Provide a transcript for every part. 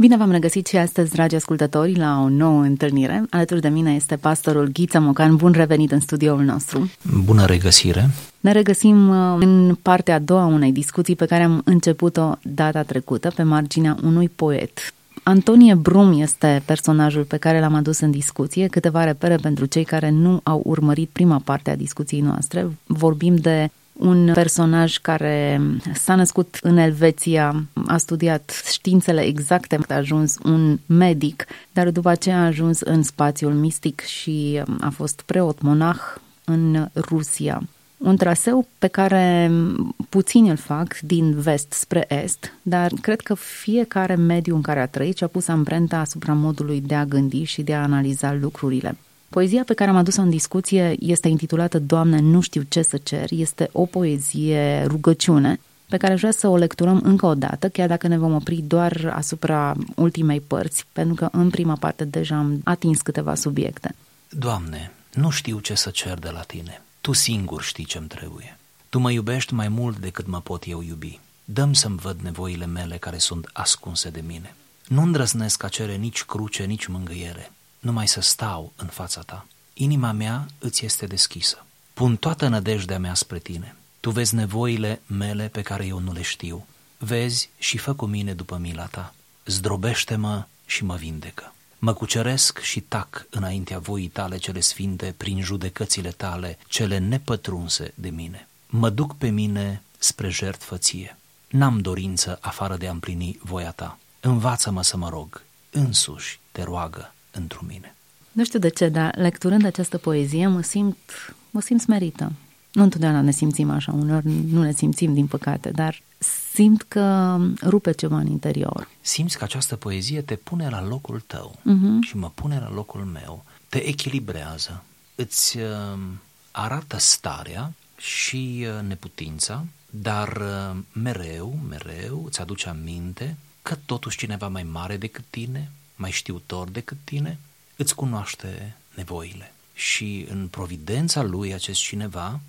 Bine v-am regăsit și astăzi, dragi ascultători, la o nouă întâlnire. Alături de mine este pastorul Ghiță Mocan. Bun revenit în studioul nostru. Bună regăsire! Ne regăsim uh, în partea a doua unei discuții pe care am început-o data trecută pe marginea unui poet. Antonie Brum este personajul pe care l-am adus în discuție. Câteva repere pentru cei care nu au urmărit prima parte a discuției noastre. Vorbim de un personaj care s-a născut în Elveția, a studiat științele exacte, a ajuns un medic, dar după aceea a ajuns în spațiul mistic și a fost preot monah în Rusia. Un traseu pe care puțini îl fac din vest spre est, dar cred că fiecare mediu în care a trăit și-a pus amprenta asupra modului de a gândi și de a analiza lucrurile. Poezia pe care am adus-o în discuție este intitulată Doamne, nu știu ce să cer. Este o poezie rugăciune pe care aș vrea să o lecturăm încă o dată, chiar dacă ne vom opri doar asupra ultimei părți, pentru că în prima parte deja am atins câteva subiecte. Doamne, nu știu ce să cer de la Tine. Tu singur știi ce-mi trebuie. Tu mă iubești mai mult decât mă pot eu iubi. Dăm să-mi văd nevoile mele care sunt ascunse de mine. Nu îndrăznesc a cere nici cruce, nici mângâiere numai să stau în fața ta. Inima mea îți este deschisă. Pun toată nădejdea mea spre tine. Tu vezi nevoile mele pe care eu nu le știu. Vezi și fă cu mine după mila ta. Zdrobește-mă și mă vindecă. Mă cuceresc și tac înaintea voii tale cele sfinte prin judecățile tale, cele nepătrunse de mine. Mă duc pe mine spre jertfăție. N-am dorință afară de a împlini voia ta. Învață-mă să mă rog. Însuși te roagă într mine. Nu știu de ce, dar lecturând această poezie mă simt, mă simt smerită. Nu întotdeauna ne simțim așa, uneori nu ne simțim din păcate, dar simt că rupe ceva în interior. Simți că această poezie te pune la locul tău uh-huh. și mă pune la locul meu, te echilibrează, îți uh, arată starea și uh, neputința, dar uh, mereu, mereu îți aduce aminte că totuși cineva mai mare decât tine mai știutor decât tine, îți cunoaște nevoile. Și în providența lui acest cineva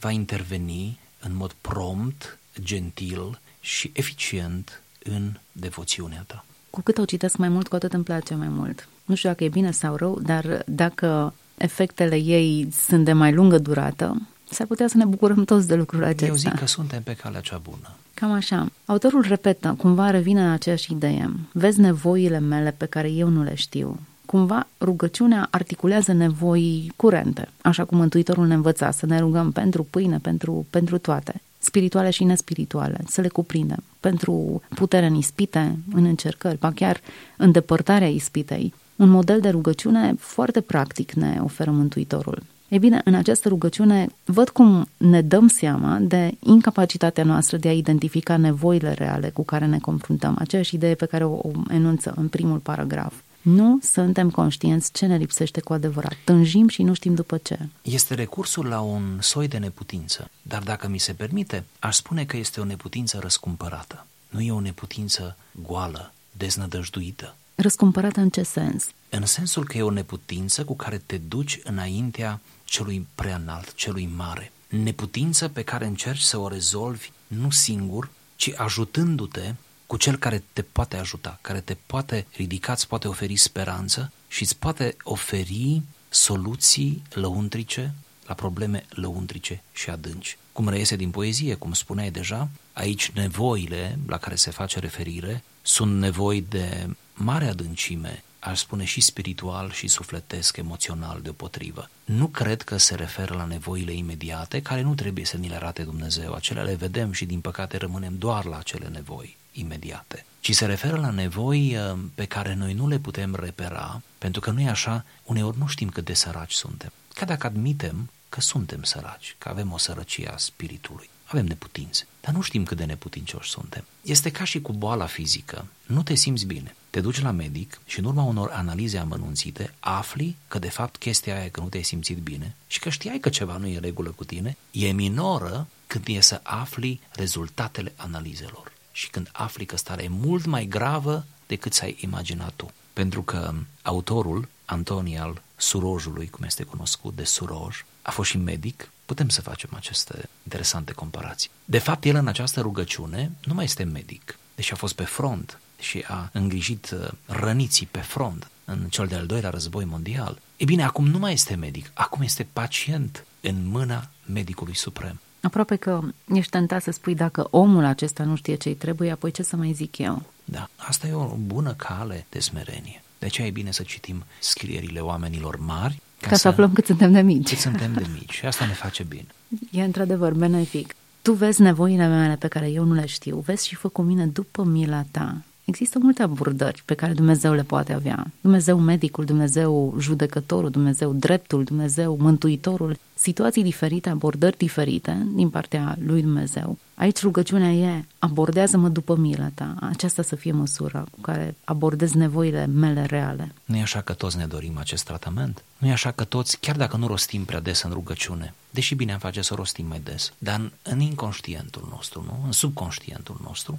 va interveni în mod prompt, gentil și eficient în devoțiunea ta. Cu cât o citesc mai mult, cu atât îmi place mai mult. Nu știu dacă e bine sau rău, dar dacă efectele ei sunt de mai lungă durată, s-ar putea să ne bucurăm toți de lucrul acesta. Eu zic că suntem pe calea cea bună. Cam așa. Autorul repetă, cumva revine în aceeași idee. Vezi nevoile mele pe care eu nu le știu. Cumva rugăciunea articulează nevoi curente, așa cum Mântuitorul ne învăța să ne rugăm pentru pâine, pentru, pentru toate, spirituale și nespirituale, să le cuprindem, pentru putere în ispite, în încercări, ba chiar în depărtarea ispitei. Un model de rugăciune foarte practic ne oferă Mântuitorul. Ei bine, în această rugăciune văd cum ne dăm seama de incapacitatea noastră de a identifica nevoile reale cu care ne confruntăm. Aceeași idee pe care o, enunță în primul paragraf. Nu suntem conștienți ce ne lipsește cu adevărat. Tânjim și nu știm după ce. Este recursul la un soi de neputință, dar dacă mi se permite, aș spune că este o neputință răscumpărată. Nu e o neputință goală, deznădăjduită. Răscumpărată în ce sens? În sensul că e o neputință cu care te duci înaintea celui preanalt, celui mare. Neputință pe care încerci să o rezolvi nu singur, ci ajutându-te cu cel care te poate ajuta, care te poate ridica, îți poate oferi speranță și îți poate oferi soluții lăuntrice la probleme lăuntrice și adânci. Cum reiese din poezie, cum spuneai deja, aici nevoile la care se face referire sunt nevoi de mare adâncime, aș spune și spiritual și sufletesc, emoțional deopotrivă. Nu cred că se referă la nevoile imediate, care nu trebuie să ni le arate Dumnezeu. Acelea le vedem și din păcate rămânem doar la acele nevoi imediate, ci se referă la nevoi uh, pe care noi nu le putem repera, pentru că nu e așa, uneori nu știm cât de săraci suntem. Ca dacă admitem că suntem săraci, că avem o sărăcie a spiritului avem neputințe, dar nu știm cât de neputincioși suntem. Este ca și cu boala fizică. Nu te simți bine. Te duci la medic și în urma unor analize amănunțite afli că de fapt chestia aia că nu te-ai simțit bine și că știai că ceva nu e în regulă cu tine, e minoră când e să afli rezultatele analizelor și când afli că starea e mult mai gravă decât ți-ai imaginat tu. Pentru că autorul, Antoni al Surojului, cum este cunoscut de Suroj, a fost și medic, putem să facem aceste interesante comparații. De fapt, el în această rugăciune nu mai este medic, deși a fost pe front, și a îngrijit uh, răniții pe front în cel de-al doilea război mondial. E bine, acum nu mai este medic, acum este pacient în mâna medicului suprem. Aproape că ești tentat să spui dacă omul acesta nu știe ce-i trebuie, apoi ce să mai zic eu? Da, asta e o bună cale de smerenie. De aceea e bine să citim scrierile oamenilor mari. Ca, ca să, să aflăm cât suntem de mici. Cât suntem de mici și asta ne face bine. E într-adevăr benefic. Tu vezi nevoile mele pe care eu nu le știu, vezi și fă cu mine după mila ta. Există multe abordări pe care Dumnezeu le poate avea. Dumnezeu medicul, Dumnezeu judecătorul, Dumnezeu dreptul, Dumnezeu mântuitorul, situații diferite, abordări diferite din partea lui Dumnezeu. Aici rugăciunea e, abordează-mă după mila ta, aceasta să fie măsura cu care abordez nevoile mele reale. Nu e așa că toți ne dorim acest tratament? Nu e așa că toți, chiar dacă nu rostim prea des în rugăciune, deși bine am face să rostim mai des, dar în, în inconștientul nostru, nu? în subconștientul nostru,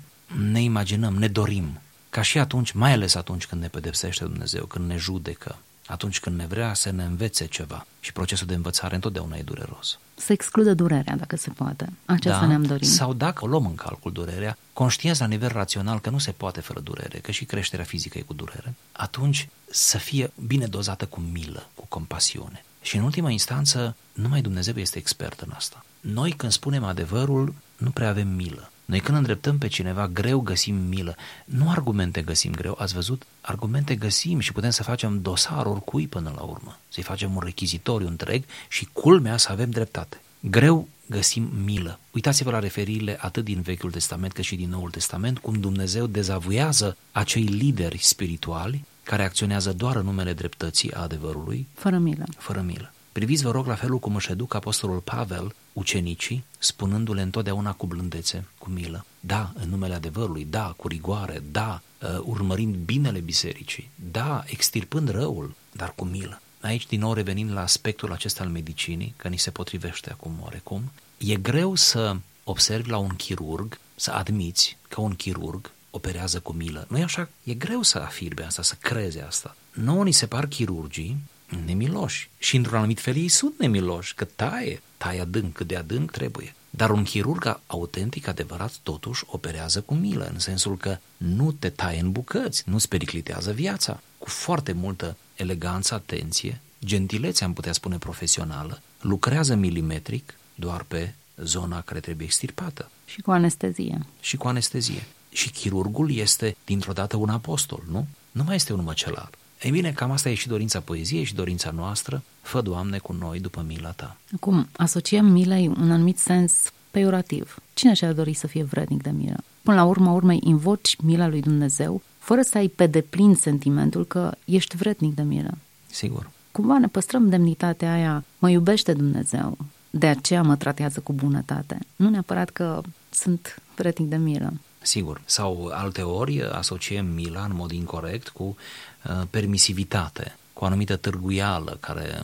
ne imaginăm, ne dorim, ca și atunci, mai ales atunci când ne pedepsește Dumnezeu, când ne judecă, atunci când ne vrea să ne învețe ceva. Și procesul de învățare întotdeauna e dureros. Să excludă durerea, dacă se poate. Aceasta da, ne-am dorit. Sau dacă o luăm în calcul durerea, conștienți la nivel rațional că nu se poate fără durere, că și creșterea fizică e cu durere, atunci să fie bine dozată cu milă, cu compasiune. Și în ultima instanță, numai Dumnezeu este expert în asta. Noi când spunem adevărul, nu prea avem milă. Noi când îndreptăm pe cineva, greu găsim milă. Nu argumente găsim greu, ați văzut? Argumente găsim și putem să facem dosar oricui până la urmă. Să-i facem un rechizitoriu întreg și culmea să avem dreptate. Greu găsim milă. Uitați-vă la referirile atât din Vechiul Testament cât și din Noul Testament, cum Dumnezeu dezavuiază acei lideri spirituali care acționează doar în numele dreptății a adevărului. Fără milă. Fără milă. Priviți, vă rog, la felul cum își educă Apostolul Pavel ucenicii, spunându-le întotdeauna cu blândețe, cu milă. Da, în numele adevărului, da, cu rigoare, da, uh, urmărind binele bisericii, da, extirpând răul, dar cu milă. Aici, din nou, revenind la aspectul acesta al medicinii, că ni se potrivește acum oarecum, e greu să observi la un chirurg, să admiți că un chirurg operează cu milă. Nu e așa? E greu să afirme asta, să creze asta. Nouă ni se par chirurgii nemiloși. Și într-un anumit fel ei sunt nemiloși, că taie, taie adânc cât de adânc trebuie. Dar un chirurg autentic, adevărat, totuși operează cu milă, în sensul că nu te taie în bucăți, nu-ți periclitează viața. Cu foarte multă eleganță, atenție, gentilețe, am putea spune profesională, lucrează milimetric doar pe zona care trebuie extirpată. Și cu anestezie. Și cu anestezie. Și chirurgul este dintr-o dată un apostol, nu? Nu mai este un măcelar. Ei bine, cam asta e și dorința poeziei și dorința noastră. Fă, Doamne, cu noi după mila Ta. Acum, asociem milei un anumit sens peiorativ. Cine și-ar dori să fie vrednic de milă? Până la urmă, urmei, invoci mila lui Dumnezeu fără să ai pe deplin sentimentul că ești vrednic de milă. Sigur. Cumva ne păstrăm demnitatea aia, mă iubește Dumnezeu, de aceea mă tratează cu bunătate. Nu neapărat că sunt vrednic de milă. Sigur. Sau alte ori asociem mila în mod incorrect cu uh, permisivitate, cu o anumită târguială care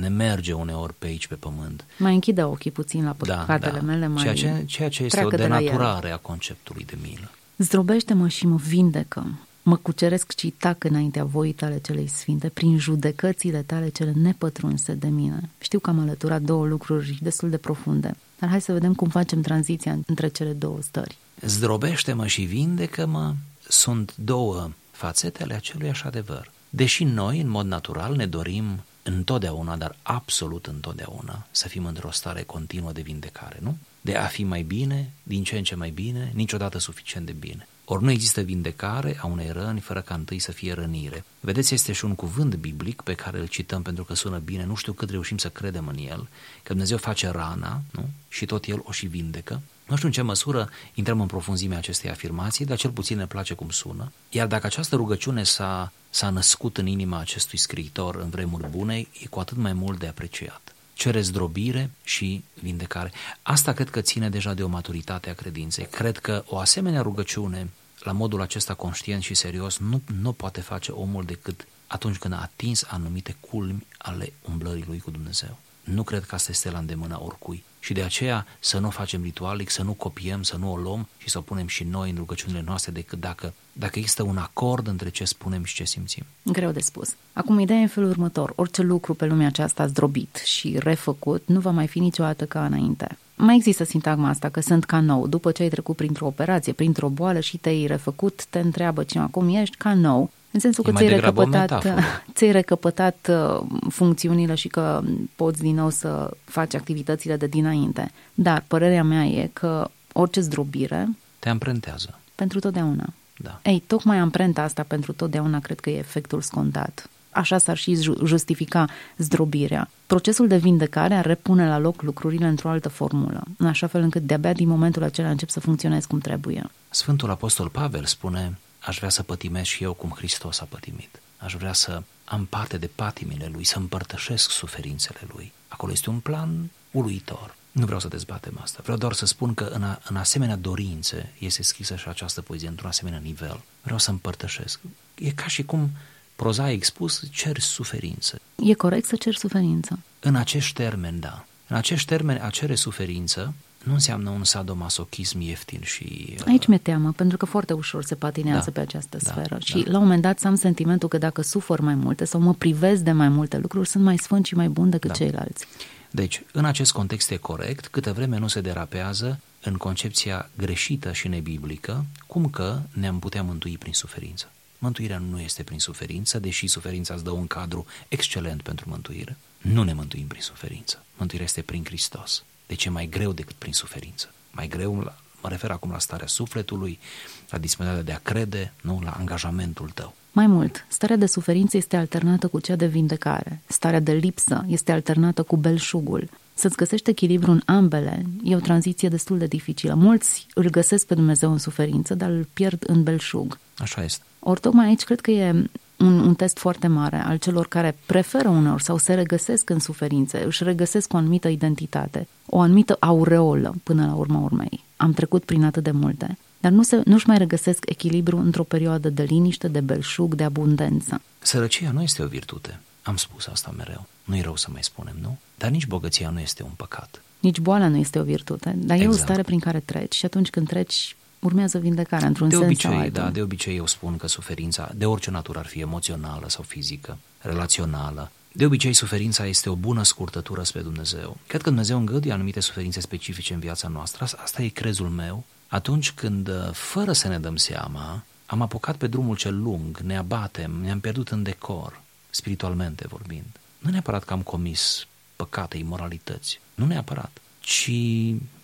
ne merge uneori pe aici, pe pământ. Mai închide ochii puțin la păcatele da, da. mele, mai ceea ce, ceea ce este o denaturare de a conceptului de milă. Zdrobește-mă și mă vindecă. Mă cuceresc și tac înaintea voii tale celei sfinte, prin judecățile tale cele nepătrunse de mine. Știu că am alăturat două lucruri destul de profunde, dar hai să vedem cum facem tranziția între cele două stări zdrobește-mă și vindecă-mă, sunt două fațete ale așa adevăr. Deși noi, în mod natural, ne dorim întotdeauna, dar absolut întotdeauna, să fim într-o stare continuă de vindecare, nu? De a fi mai bine, din ce în ce mai bine, niciodată suficient de bine. Ori nu există vindecare a unei răni fără ca întâi să fie rănire. Vedeți, este și un cuvânt biblic pe care îl cităm pentru că sună bine, nu știu cât reușim să credem în el, că Dumnezeu face rana, nu? Și tot el o și vindecă. Nu știu în ce măsură intrăm în profunzimea acestei afirmații, dar cel puțin ne place cum sună. Iar dacă această rugăciune s-a, s-a născut în inima acestui scriitor în vremuri bune, e cu atât mai mult de apreciat. Cere zdrobire și vindecare. Asta cred că ține deja de o maturitate a credinței. Cred că o asemenea rugăciune, la modul acesta conștient și serios, nu, nu poate face omul decât atunci când a atins anumite culmi ale umblării lui cu Dumnezeu. Nu cred că asta este la îndemâna oricui. Și de aceea să nu o facem ritualic, să nu copiem, să nu o luăm și să o punem și noi în rugăciunile noastre decât dacă, dacă există un acord între ce spunem și ce simțim. Greu de spus. Acum, ideea e în felul următor. Orice lucru pe lumea aceasta zdrobit și refăcut nu va mai fi niciodată ca înainte. mai există sintagma asta, că sunt ca nou. După ce ai trecut printr-o operație, printr-o boală și te-ai refăcut, te întreabă cineva cum ești, ca nou. În sensul că ți-ai recăpătat, ți-ai recăpătat uh, funcțiunile și că poți din nou să faci activitățile de dinainte. Dar părerea mea e că orice zdrobire... Te amprentează. Pentru totdeauna. Da. Ei, tocmai amprenta asta pentru totdeauna cred că e efectul scontat. Așa s-ar și justifica zdrobirea. Procesul de vindecare ar repune la loc lucrurile într-o altă formulă, în așa fel încât de-abia din momentul acela încep să funcționezi cum trebuie. Sfântul Apostol Pavel spune, aș vrea să pătimesc și eu cum Hristos a pătimit. Aș vrea să am parte de patimile lui, să împărtășesc suferințele lui. Acolo este un plan uluitor. Nu vreau să dezbatem asta. Vreau doar să spun că în, a, în asemenea dorințe este scrisă și această poezie într-un asemenea nivel. Vreau să împărtășesc. E ca și cum prozaic spus, cer suferință. E corect să cer suferință. În acești termeni, da. În acești termeni, a cere suferință nu înseamnă un sadomasochism ieftin și... Uh... Aici mi-e teamă, pentru că foarte ușor se patinează da, pe această da, sferă da. și la un moment dat să am sentimentul că dacă sufăr mai multe sau mă privez de mai multe lucruri, sunt mai sfânt și mai bun decât da. ceilalți. Deci, în acest context e corect, câtă vreme nu se derapează în concepția greșită și nebiblică, cum că ne-am putea mântui prin suferință. Mântuirea nu este prin suferință, deși suferința îți dă un cadru excelent pentru mântuire. Nu ne mântuim prin suferință. Mântuirea este prin Hristos. Deci e mai greu decât prin suferință. Mai greu, mă refer acum la starea sufletului, la disponibilitatea de a crede, nu la angajamentul tău. Mai mult, starea de suferință este alternată cu cea de vindecare. Starea de lipsă este alternată cu belșugul. Să-ți găsești echilibru în ambele e o tranziție destul de dificilă. Mulți îl găsesc pe Dumnezeu în suferință, dar îl pierd în belșug. Așa este. Ori tocmai aici cred că e un, un test foarte mare al celor care preferă uneori sau se regăsesc în suferințe, își regăsesc o anumită identitate, o anumită aureolă până la urma urmei. Am trecut prin atât de multe, dar nu se, nu-și mai regăsesc echilibru într-o perioadă de liniște, de belșug, de abundență. Sărăcia nu este o virtute. Am spus asta mereu. Nu-i rău să mai spunem, nu? Dar nici bogăția nu este un păcat. Nici boala nu este o virtute, dar exact. e o exact. stare prin care treci și atunci când treci urmează vindecarea într-un de sens obicei, sau altul. Da, de obicei eu spun că suferința, de orice natură ar fi emoțională sau fizică, relațională, de obicei suferința este o bună scurtătură spre Dumnezeu. Cred că Dumnezeu îngăduie anumite suferințe specifice în viața noastră, asta e crezul meu, atunci când, uh, fără să ne dăm seama, am apucat pe drumul cel lung, ne abatem, ne-am pierdut în decor, spiritualmente vorbind. Nu neapărat că am comis păcate, imoralități, nu neapărat, ci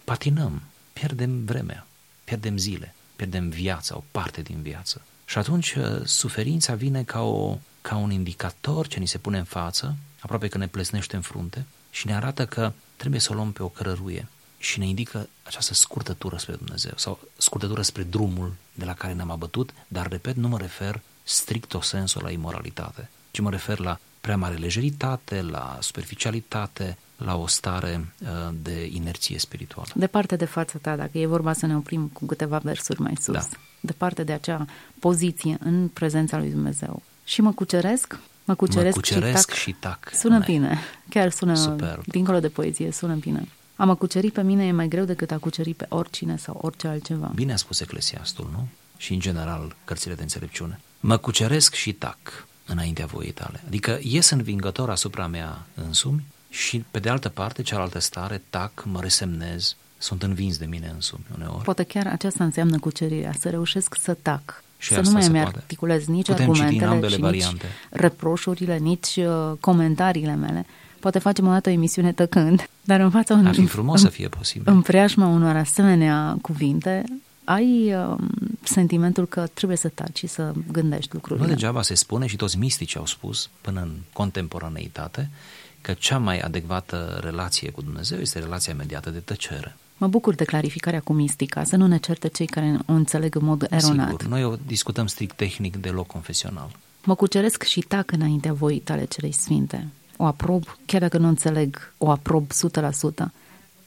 patinăm, pierdem vremea, pierdem zile, pierdem viața, o parte din viață. Și atunci uh, suferința vine ca, o, ca un indicator ce ni se pune în față, aproape că ne plesnește în frunte și ne arată că trebuie să o luăm pe o cărăruie și ne indică această scurtătură spre Dumnezeu sau scurtătură spre drumul de la care ne-am abătut, dar, repet, nu mă refer strict o sensul la imoralitate, ci mă refer la prea mare lejeritate, la superficialitate, la o stare uh, de inerție spirituală. Departe de fața ta, dacă e vorba să ne oprim cu câteva versuri mai sus, da. departe de acea poziție în prezența lui Dumnezeu. Și mă cuceresc, mă cuceresc, mă cuceresc și, tac. și tac. Sună bine, chiar sună Superb. dincolo de poezie, sună bine. A mă cuceri pe mine e mai greu decât a cuceri pe oricine sau orice altceva. Bine a spus Eclesiastul, nu? Și în general cărțile de înțelepciune. Mă cuceresc și tac înaintea voii tale. Adică ies învingător asupra mea însumi și, pe de altă parte, cealaltă stare, tac, mă resemnez, sunt învins de mine însumi uneori. Poate chiar aceasta înseamnă cucerirea, să reușesc să tac. Și să nu mai îmi articulez nici Putem argumentele și variante. nici reproșurile, nici uh, comentariile mele. Poate facem o dată o emisiune tăcând, dar în fața unui... Ar fi frumos în, să fie posibil. În preajma unor asemenea cuvinte, ai uh, sentimentul că trebuie să taci și să gândești lucrurile. Nu degeaba se spune și toți mistici au spus până în contemporaneitate că cea mai adecvată relație cu Dumnezeu este relația imediată de tăcere. Mă bucur de clarificarea cu mistica, să nu ne certe cei care o înțeleg în mod eronat. Sigur, noi o discutăm strict tehnic de loc confesional. Mă cuceresc și tac înaintea voii tale celei sfinte. O aprob, chiar dacă nu înțeleg, o aprob 100%.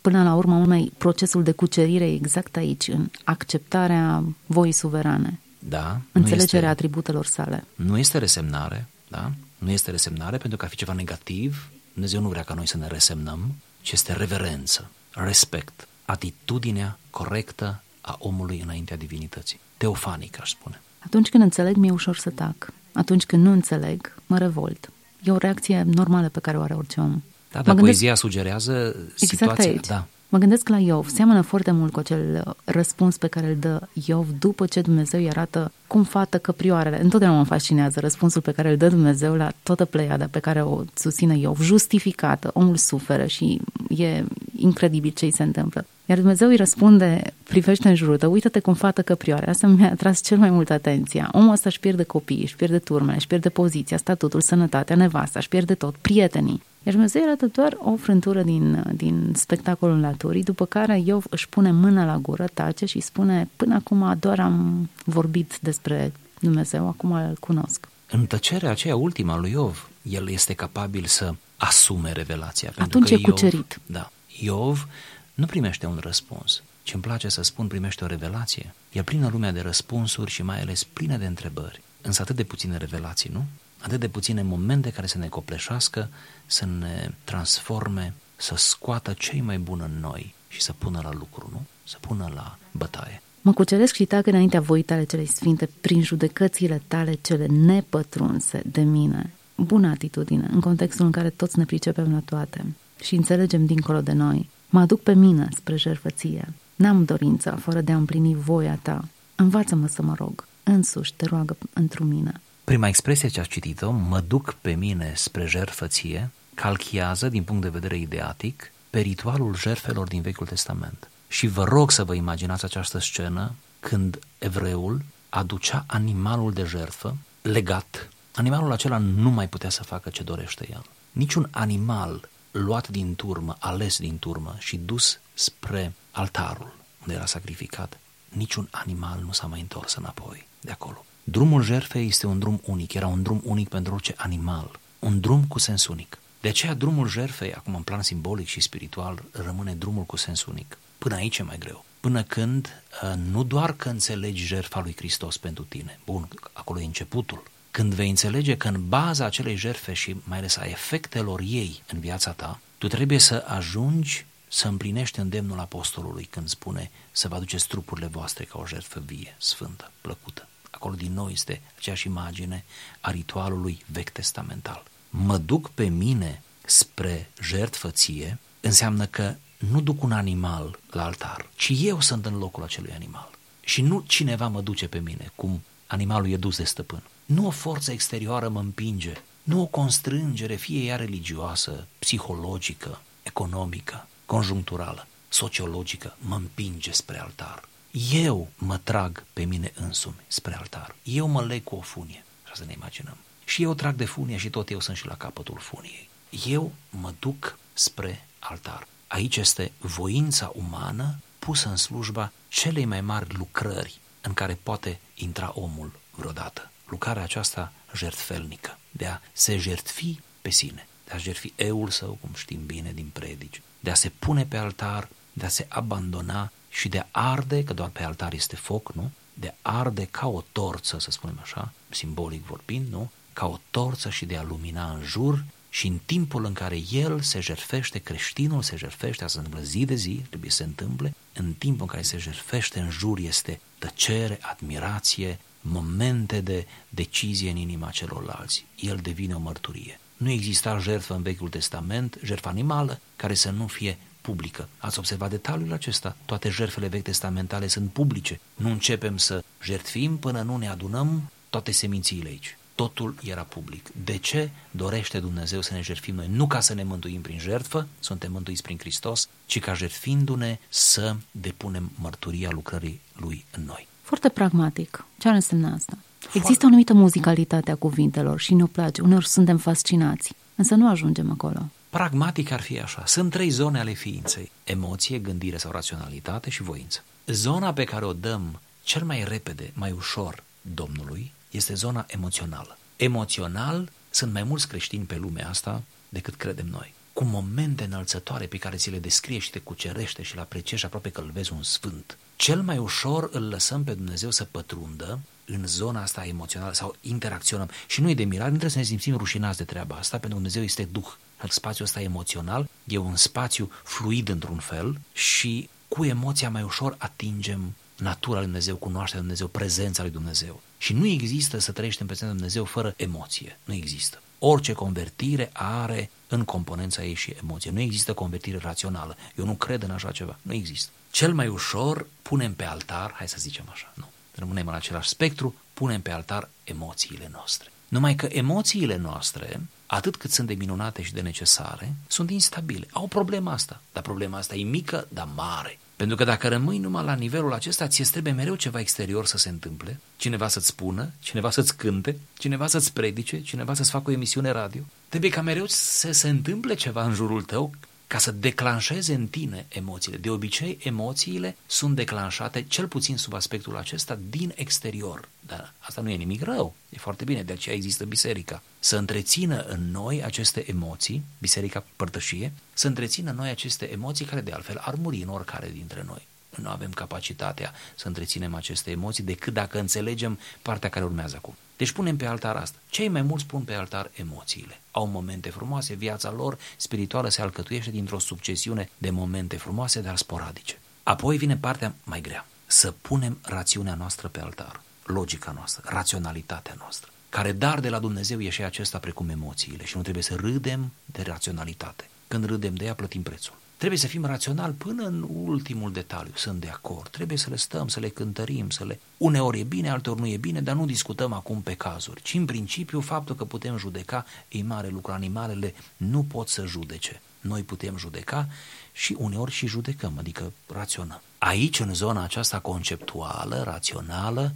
Până la urmă, urmei, procesul de cucerire e exact aici, în acceptarea voii suverane. Da. Înțelegerea este, atributelor sale. Nu este resemnare, da? Nu este resemnare pentru că ar fi ceva negativ. Dumnezeu nu vrea ca noi să ne resemnăm, ci este reverență, respect, atitudinea corectă a omului înaintea divinității. Teofanic, aș spune. Atunci când înțeleg, mi-e ușor să tac. Atunci când nu înțeleg, mă revolt. E o reacție normală pe care o are orice om. Da, dar gândesc... poezia sugerează exact situația. Aici. Da. Mă gândesc la Iov, seamănă foarte mult cu acel uh, răspuns pe care îl dă Iov după ce Dumnezeu îi arată cum fată căprioarele. Întotdeauna mă fascinează răspunsul pe care îl dă Dumnezeu la toată pleiada pe care o susține Iov, justificată, omul suferă și e incredibil ce îi se întâmplă. Iar Dumnezeu îi răspunde, privește în jurul tău, uită-te cum fată căprioare. Asta mi-a atras cel mai mult atenția. Omul ăsta își pierde copiii, își pierde turmele, își pierde poziția, statutul, sănătatea, nevasta, își pierde tot, prietenii. Iar Dumnezeu arată doar o frântură din, din spectacolul naturii, după care Iov își pune mâna la gură, tace și spune, până acum doar am vorbit despre Dumnezeu, acum îl cunosc. În tăcerea aceea ultima lui Iov, el este capabil să asume revelația. Atunci că e cucerit. Iov, da, Iov nu primește un răspuns, ci îmi place să spun primește o revelație. E plină lumea de răspunsuri și mai ales plină de întrebări. Însă atât de puține revelații, nu? Atât de puține momente care să ne copleșească, să ne transforme, să scoată cei mai buni în noi și să pună la lucru, nu? Să pună la bătaie. Mă cuceresc și tac înaintea voii tale cele sfinte, prin judecățile tale cele nepătrunse de mine. Bună atitudine, în contextul în care toți ne pricepem la toate și înțelegem dincolo de noi. Mă aduc pe mine spre jertfăție. N-am dorință fără de a împlini voia ta. Învață-mă să mă rog. Însuși te roagă într mine. Prima expresie ce ați citit-o, mă duc pe mine spre jertfăție, calchiază din punct de vedere ideatic pe ritualul jertfelor din Vechiul Testament. Și vă rog să vă imaginați această scenă când evreul aducea animalul de jertfă legat. Animalul acela nu mai putea să facă ce dorește el. Niciun animal luat din turmă, ales din turmă și dus spre altarul unde era sacrificat, niciun animal nu s-a mai întors înapoi de acolo. Drumul jertfei este un drum unic, era un drum unic pentru orice animal, un drum cu sens unic. De aceea drumul jertfei, acum în plan simbolic și spiritual, rămâne drumul cu sens unic. Până aici e mai greu. Până când uh, nu doar că înțelegi jertfa lui Hristos pentru tine, bun, acolo e începutul, când vei înțelege că în baza acelei jertfe și mai ales a efectelor ei în viața ta, tu trebuie să ajungi să împlinești îndemnul apostolului când spune să vă aduceți trupurile voastre ca o jertfă vie, sfântă, plăcută. Acolo din nou este aceeași imagine a ritualului vechi testamental. Mă duc pe mine spre jertfăție înseamnă că nu duc un animal la altar, ci eu sunt în locul acelui animal. Și nu cineva mă duce pe mine, cum animalul e dus de stăpân. Nu o forță exterioară mă împinge, nu o constrângere, fie ea religioasă, psihologică, economică, conjuncturală, sociologică, mă împinge spre altar. Eu mă trag pe mine însumi spre altar. Eu mă leg cu o funie, ca să ne imaginăm. Și eu trag de funie și tot eu sunt și la capătul funiei. Eu mă duc spre altar. Aici este voința umană pusă în slujba celei mai mari lucrări în care poate intra omul vreodată. Lucrarea aceasta jertfelnică, de a se jertfi pe sine, de a jertfi eul său, cum știm bine din predici, de a se pune pe altar, de a se abandona și de a arde, că doar pe altar este foc, nu? De a arde ca o torță, să spunem așa, simbolic vorbind, nu? Ca o torță și de a lumina în jur și în timpul în care el se jertfește, creștinul se jertfește, asta se întâmplă zi de zi, trebuie să se întâmple, în timpul în care se jertfește în jur este tăcere, admirație, momente de decizie în inima celorlalți. El devine o mărturie. Nu exista jertfă în Vechiul Testament, jertfă animală, care să nu fie publică. Ați observat detaliul acesta? Toate jertfele vechi testamentale sunt publice. Nu începem să jertfim până nu ne adunăm toate semințiile aici. Totul era public. De ce dorește Dumnezeu să ne jertfim noi? Nu ca să ne mântuim prin jertfă, suntem mântuiți prin Hristos, ci ca jertfindu-ne să depunem mărturia lucrării Lui în noi. Foarte pragmatic. Ce ar însemna asta? Foarte. Există o anumită muzicalitate a cuvintelor și ne place. Uneori suntem fascinați, însă nu ajungem acolo. Pragmatic ar fi așa. Sunt trei zone ale ființei. Emoție, gândire sau raționalitate și voință. Zona pe care o dăm cel mai repede, mai ușor Domnului este zona emoțională. Emoțional sunt mai mulți creștini pe lumea asta decât credem noi. Cu momente înălțătoare pe care ți le descrie și te cucerește și le apreciezi aproape că îl vezi un sfânt. Cel mai ușor îl lăsăm pe Dumnezeu să pătrundă în zona asta emoțională sau interacționăm. Și nu e de mirare, nu trebuie să ne simțim rușinați de treaba asta, pentru că Dumnezeu este Duh. Spațiul ăsta emoțional e un spațiu fluid într-un fel și cu emoția mai ușor atingem natura lui Dumnezeu, cunoașterea lui Dumnezeu, prezența lui Dumnezeu. Și nu există să trăiești în prezența lui Dumnezeu fără emoție. Nu există. Orice convertire are în componența ei și emoție. Nu există convertire rațională. Eu nu cred în așa ceva. Nu există. Cel mai ușor punem pe altar, hai să zicem așa, nu, rămânem în același spectru, punem pe altar emoțiile noastre. Numai că emoțiile noastre, atât cât sunt de minunate și de necesare, sunt instabile. Au problema asta, dar problema asta e mică, dar mare. Pentru că dacă rămâi numai la nivelul acesta, ți trebuie mereu ceva exterior să se întâmple, cineva să-ți spună, cineva să-ți cânte, cineva să-ți predice, cineva să-ți facă o emisiune radio. Trebuie ca mereu să se întâmple ceva în jurul tău ca să declanșeze în tine emoțiile. De obicei, emoțiile sunt declanșate, cel puțin sub aspectul acesta, din exterior. Dar asta nu e nimic rău, e foarte bine, de aceea există biserica. Să întrețină în noi aceste emoții, biserica părtășie, să întrețină în noi aceste emoții care de altfel ar muri în oricare dintre noi. Nu avem capacitatea să întreținem aceste emoții decât dacă înțelegem partea care urmează acum. Deci punem pe altar asta. Cei mai mulți pun pe altar emoțiile. Au momente frumoase, viața lor spirituală se alcătuiește dintr-o succesiune de momente frumoase, dar sporadice. Apoi vine partea mai grea. Să punem rațiunea noastră pe altar, logica noastră, raționalitatea noastră. Care dar de la Dumnezeu e și acesta precum emoțiile și nu trebuie să râdem de raționalitate. Când râdem de ea, plătim prețul. Trebuie să fim raționali până în ultimul detaliu. Sunt de acord. Trebuie să le stăm, să le cântărim, să le... Uneori e bine, alteori nu e bine, dar nu discutăm acum pe cazuri. Ci în principiu faptul că putem judeca e mare lucru. Animalele nu pot să judece. Noi putem judeca și uneori și judecăm, adică raționăm. Aici, în zona aceasta conceptuală, rațională,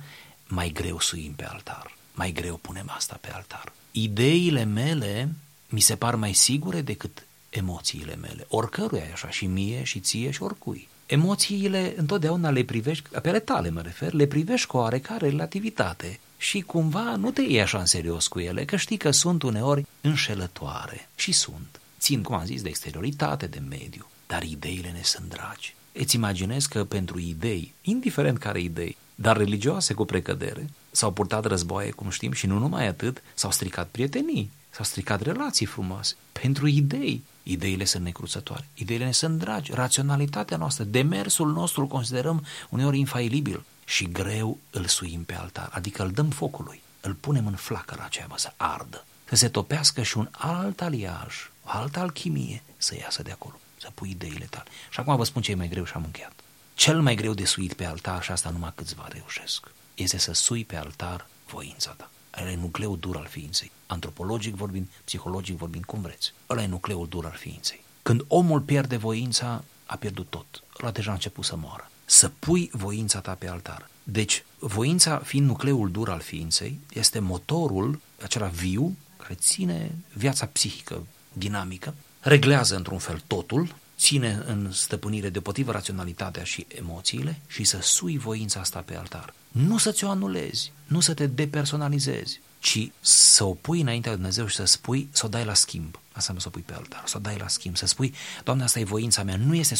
mai greu suim pe altar. Mai greu punem asta pe altar. Ideile mele mi se par mai sigure decât emoțiile mele. Oricăruia așa, și mie, și ție, și oricui. Emoțiile întotdeauna le privești, pe ale tale mă refer, le privești cu oarecare relativitate și cumva nu te iei așa în serios cu ele, că știi că sunt uneori înșelătoare și sunt. Țin, cum am zis, de exterioritate, de mediu, dar ideile ne sunt dragi. Îți imaginezi că pentru idei, indiferent care idei, dar religioase cu precădere, s-au purtat războaie, cum știm, și nu numai atât, s-au stricat prietenii, s-au stricat relații frumoase, pentru idei. Ideile sunt necruțătoare, ideile ne sunt dragi, raționalitatea noastră, demersul nostru îl considerăm uneori infailibil și greu îl suim pe altar, adică îl dăm focului, îl punem în flacăra aceea, mă, să ardă, să se topească și un alt aliaj, o altă alchimie să iasă de acolo, să pui ideile tale. Și acum vă spun ce e mai greu și am încheiat. Cel mai greu de suit pe altar, și asta numai câțiva reușesc, este să sui pe altar voința ta. Ăla e nucleul dur al ființei. Antropologic vorbind, psihologic vorbind, cum vreți. Ăla e nucleul dur al ființei. Când omul pierde voința, a pierdut tot. Ăla deja a început să moară. Să pui voința ta pe altar. Deci, voința fiind nucleul dur al ființei, este motorul acela viu care ține viața psihică dinamică, reglează într-un fel totul, ține în stăpânire deopotrivă raționalitatea și emoțiile și să sui voința asta pe altar. Nu să ți-o anulezi, nu să te depersonalizezi, ci să o pui înaintea lui Dumnezeu și să spui, să o dai la schimb. Asta să o pui pe altar, să o dai la schimb, să spui, Doamne, asta e voința mea, nu este 100%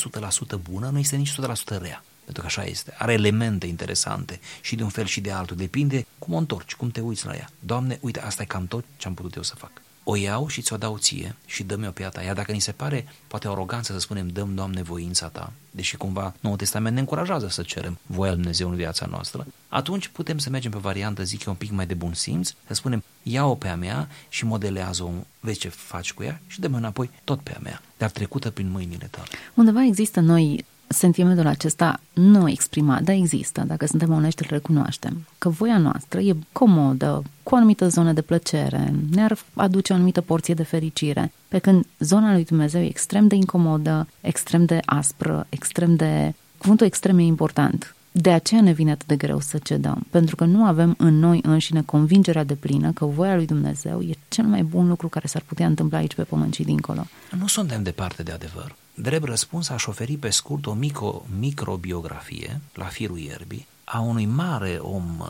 bună, nu este nici 100% rea. Pentru că așa este. Are elemente interesante și de un fel și de altul. Depinde cum o întorci, cum te uiți la ea. Doamne, uite, asta e cam tot ce am putut eu să fac o iau și ți-o dau ție și dă-mi o pe a ta. Iar dacă ni se pare poate aroganță să spunem dăm, Doamne, voința ta, deși cumva Noul Testament ne încurajează să cerem voia lui Dumnezeu în viața noastră, atunci putem să mergem pe variantă, zic eu, un pic mai de bun simț, să spunem ia-o pe a mea și modelează-o, vezi ce faci cu ea și dă-mi înapoi tot pe a mea, dar trecută prin mâinile tale. Undeva există noi sentimentul acesta nu exprimat, dar există, dacă suntem onești îl recunoaștem, că voia noastră e comodă, cu o anumită zonă de plăcere, ne-ar aduce o anumită porție de fericire, pe când zona lui Dumnezeu e extrem de incomodă, extrem de aspră, extrem de... Cuvântul extrem e important. De aceea ne vine atât de greu să cedăm, pentru că nu avem în noi înșine convingerea de plină că voia lui Dumnezeu e cel mai bun lucru care s-ar putea întâmpla aici pe pământ și dincolo. Nu suntem departe de adevăr. Drept răspuns aș oferi pe scurt o mico, microbiografie la firul ierbii a unui mare om uh,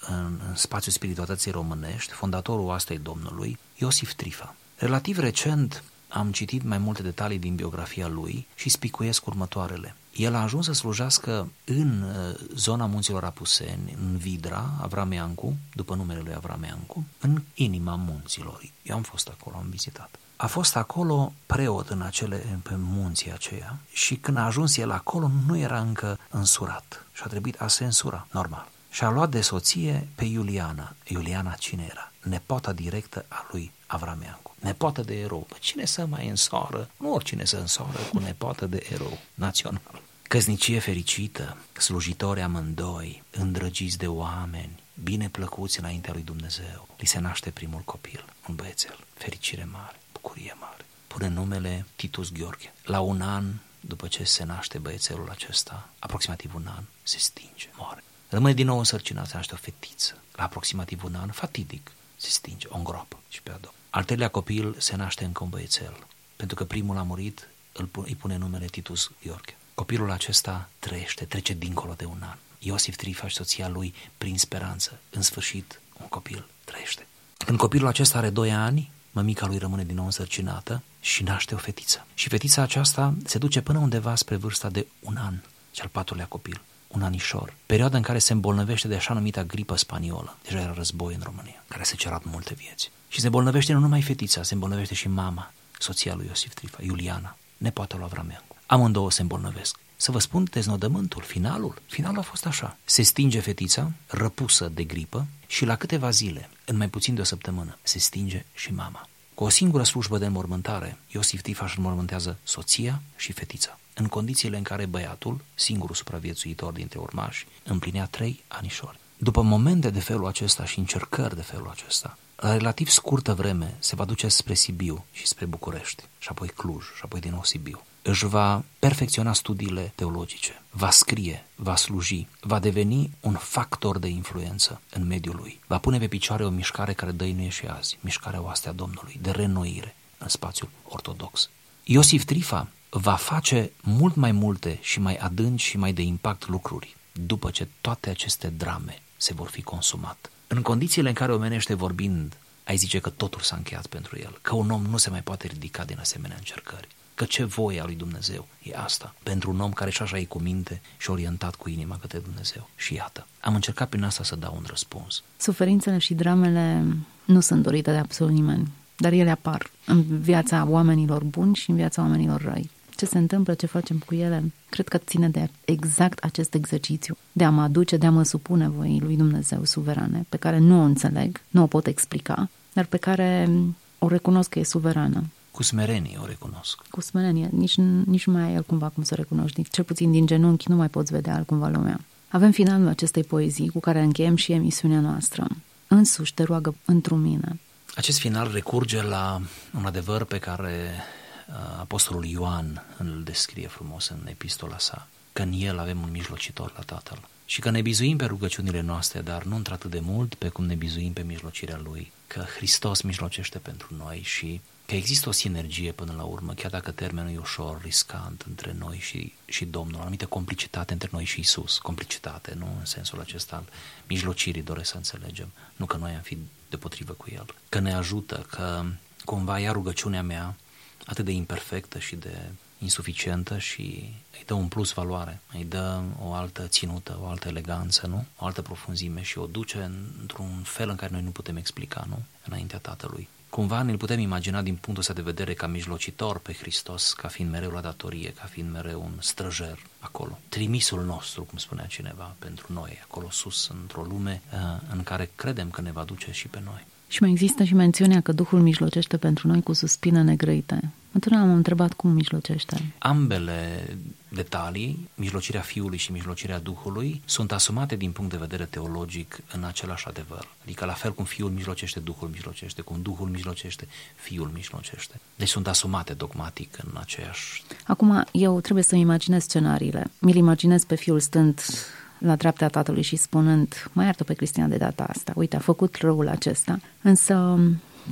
în, în spațiul spiritualității românești, fondatorul oastei Domnului, Iosif Trifa. Relativ recent am citit mai multe detalii din biografia lui și spicuiesc următoarele. El a ajuns să slujească în uh, zona munților Apuseni, în Vidra, Avrameancu, după numele lui Avrameancu, în inima munților. Eu am fost acolo, am vizitat a fost acolo preot în acele, pe munții aceia și când a ajuns el acolo nu era încă însurat și a trebuit a se însura, normal. Și a luat de soție pe Iuliana. Iuliana cine era? Nepoata directă a lui Avram Iancu. Nepoată de erou. Păi cine să mai însoară? Nu oricine să însoară cu nepoată de erou național. Căsnicie fericită, slujitori amândoi, îndrăgiți de oameni, bine plăcuți înaintea lui Dumnezeu. Li se naște primul copil, un băiețel. Fericire mare, bucurie mare. Pune numele Titus Gheorghe. La un an după ce se naște băiețelul acesta, aproximativ un an, se stinge, moare. Rămâne din nou însărcinat, se naște o fetiță. La aproximativ un an, fatidic, se stinge, o îngroapă și pe a doua. Al treilea copil se naște încă un băiețel, pentru că primul a murit, îl, îi pune numele Titus Gheorghe. Copilul acesta trăiește, trece dincolo de un an. Iosif Trifaș și soția lui, prin speranță, în sfârșit, un copil trăiește. Când copilul acesta are doi ani, mămica lui rămâne din nou însărcinată și naște o fetiță. Și fetița aceasta se duce până undeva spre vârsta de un an, cel patrulea copil, un anișor, perioada în care se îmbolnăvește de așa numita gripă spaniolă, deja era război în România, care se cerat multe vieți. Și se îmbolnăvește nu numai fetița, se îmbolnăvește și mama, soția lui Iosif Trifa, Iuliana, nepoata lui Avrameancu. Amândouă se îmbolnăvesc. Să vă spun deznodământul, finalul. Finalul a fost așa. Se stinge fetița, răpusă de gripă, și la câteva zile, în mai puțin de o săptămână, se stinge și mama. Cu o singură slujbă de înmormântare, Iosif Tifaș își înmormântează soția și fetița, în condițiile în care băiatul, singurul supraviețuitor dintre urmași, împlinea trei anișori. După momente de felul acesta și încercări de felul acesta, la relativ scurtă vreme se va duce spre Sibiu și spre București, și apoi Cluj, și apoi din nou Sibiu. Își va perfecționa studiile teologice, va scrie, va sluji, va deveni un factor de influență în mediul lui. Va pune pe picioare o mișcare care dăinuie și azi, mișcarea oastea Domnului, de renoire în spațiul ortodox. Iosif Trifa va face mult mai multe și mai adânci și mai de impact lucruri după ce toate aceste drame se vor fi consumat. În condițiile în care omenește vorbind, ai zice că totul s-a încheiat pentru el, că un om nu se mai poate ridica din asemenea încercări. Că ce voie a lui Dumnezeu e asta, pentru un om care și așa e cu minte și orientat cu inima către Dumnezeu. Și iată, am încercat prin asta să dau un răspuns. Suferințele și dramele nu sunt dorite de absolut nimeni, dar ele apar în viața oamenilor buni și în viața oamenilor răi ce se întâmplă, ce facem cu ele, cred că ține de exact acest exercițiu, de a mă aduce, de a mă supune voii lui Dumnezeu suverane, pe care nu o înțeleg, nu o pot explica, dar pe care o recunosc că e suverană. Cu smerenie o recunosc. Cu smerenie, nici, nici nu mai ai altcumva cum să recunoști, cel puțin din genunchi nu mai poți vedea altcumva lumea. Avem finalul acestei poezii cu care încheiem și emisiunea noastră. Însuși te roagă într mine. Acest final recurge la un adevăr pe care Apostolul Ioan îl descrie frumos în epistola sa, că în el avem un mijlocitor la Tatăl. Și că ne bizuim pe rugăciunile noastre, dar nu într-atât de mult pe cum ne bizuim pe mijlocirea Lui, că Hristos mijlocește pentru noi și că există o sinergie până la urmă, chiar dacă termenul e ușor, riscant între noi și, și Domnul, o anumită complicitate între noi și Isus, complicitate, nu în sensul acesta al mijlocirii doresc să înțelegem, nu că noi am fi depotrivă cu El, că ne ajută, că cumva ia rugăciunea mea atât de imperfectă și de insuficientă și îi dă un plus valoare, îi dă o altă ținută, o altă eleganță, nu? O altă profunzime și o duce într-un fel în care noi nu putem explica, nu? Înaintea Tatălui. Cumva ne-l putem imagina din punctul ăsta de vedere ca mijlocitor pe Hristos, ca fiind mereu la datorie, ca fiind mereu un străjer acolo. Trimisul nostru, cum spunea cineva, pentru noi, acolo sus, într-o lume uh, în care credem că ne va duce și pe noi. Și mai există și mențiunea că Duhul mijlocește pentru noi cu suspine negrăite. Întotdeauna am întrebat cum mijlocește. Ambele detalii, mijlocirea Fiului și mijlocirea Duhului, sunt asumate din punct de vedere teologic în același adevăr. Adică la fel cum Fiul mijlocește, Duhul mijlocește, cum Duhul mijlocește, Fiul mijlocește. Deci sunt asumate dogmatic în aceeași... Acum, eu trebuie să-mi imaginez scenariile. Mi-l imaginez pe Fiul stând la dreapta tatălui și spunând, mai iartă pe Cristina de data asta, uite, a făcut răul acesta, însă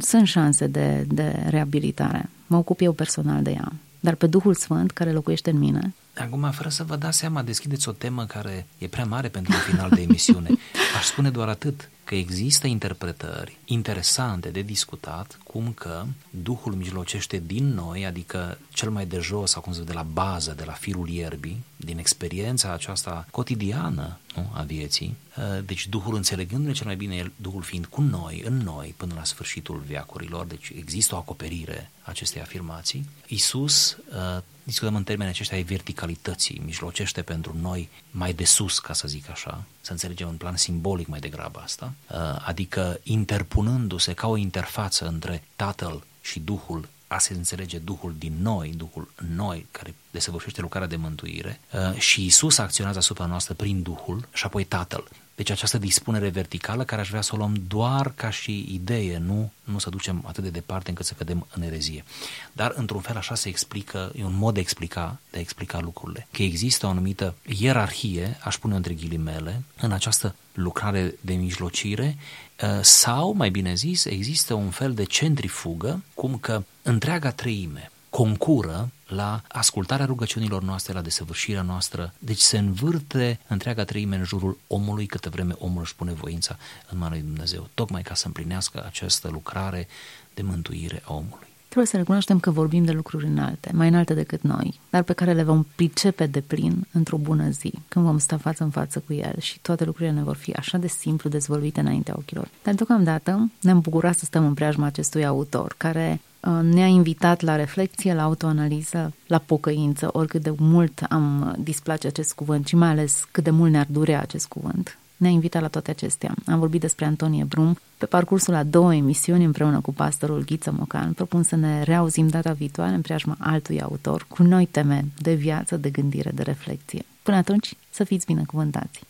sunt șanse de, de reabilitare. Mă ocup eu personal de ea. Dar pe Duhul Sfânt care locuiește în mine, Acum, fără să vă dați seama, deschideți o temă care e prea mare pentru un final de emisiune. Aș spune doar atât, că există interpretări interesante de discutat, cum că Duhul mijlocește din noi, adică cel mai de jos, sau cum să de la bază, de la firul ierbii, din experiența aceasta cotidiană nu, a vieții. Uh, deci Duhul înțelegându-ne cel mai bine, el, Duhul fiind cu noi, în noi, până la sfârșitul veacurilor, deci există o acoperire acestei afirmații. Isus, uh, discutăm în termeni aceștia ai verticalității, mijlocește pentru noi mai de sus, ca să zic așa, să înțelegem în plan simbolic mai degrabă asta, uh, adică interpunându-se ca o interfață între Tatăl și Duhul a se înțelege Duhul din noi, Duhul în noi, care desăvârșește lucrarea de mântuire uh, și Isus acționează asupra noastră prin Duhul și apoi Tatăl. Deci această dispunere verticală care aș vrea să o luăm doar ca și idee, nu, nu să ducem atât de departe încât să cădem în erezie. Dar într-un fel așa se explică, e un mod de a explica, de a explica lucrurile. Că există o anumită ierarhie, aș pune între ghilimele, în această lucrare de mijlocire uh, sau, mai bine zis, există un fel de centrifugă, cum că întreaga treime concură la ascultarea rugăciunilor noastre, la desăvârșirea noastră. Deci se învârte întreaga treime în jurul omului câtă vreme omul își pune voința în mâna lui Dumnezeu, tocmai ca să împlinească această lucrare de mântuire a omului. Trebuie să recunoaștem că vorbim de lucruri înalte, mai înalte decât noi, dar pe care le vom pricepe de plin într-o bună zi, când vom sta față în față cu el și toate lucrurile ne vor fi așa de simplu dezvăluite înaintea ochilor. Dar deocamdată ne-am bucurat să stăm în preajma acestui autor, care uh, ne-a invitat la reflexie, la autoanaliză, la pocăință, oricât de mult am displace acest cuvânt și mai ales cât de mult ne-ar durea acest cuvânt ne-a invitat la toate acestea. Am vorbit despre Antonie Brum pe parcursul a două emisiuni împreună cu pastorul Ghiță Mocan. Propun să ne reauzim data viitoare în preajma altui autor cu noi teme de viață, de gândire, de reflecție. Până atunci, să fiți binecuvântați!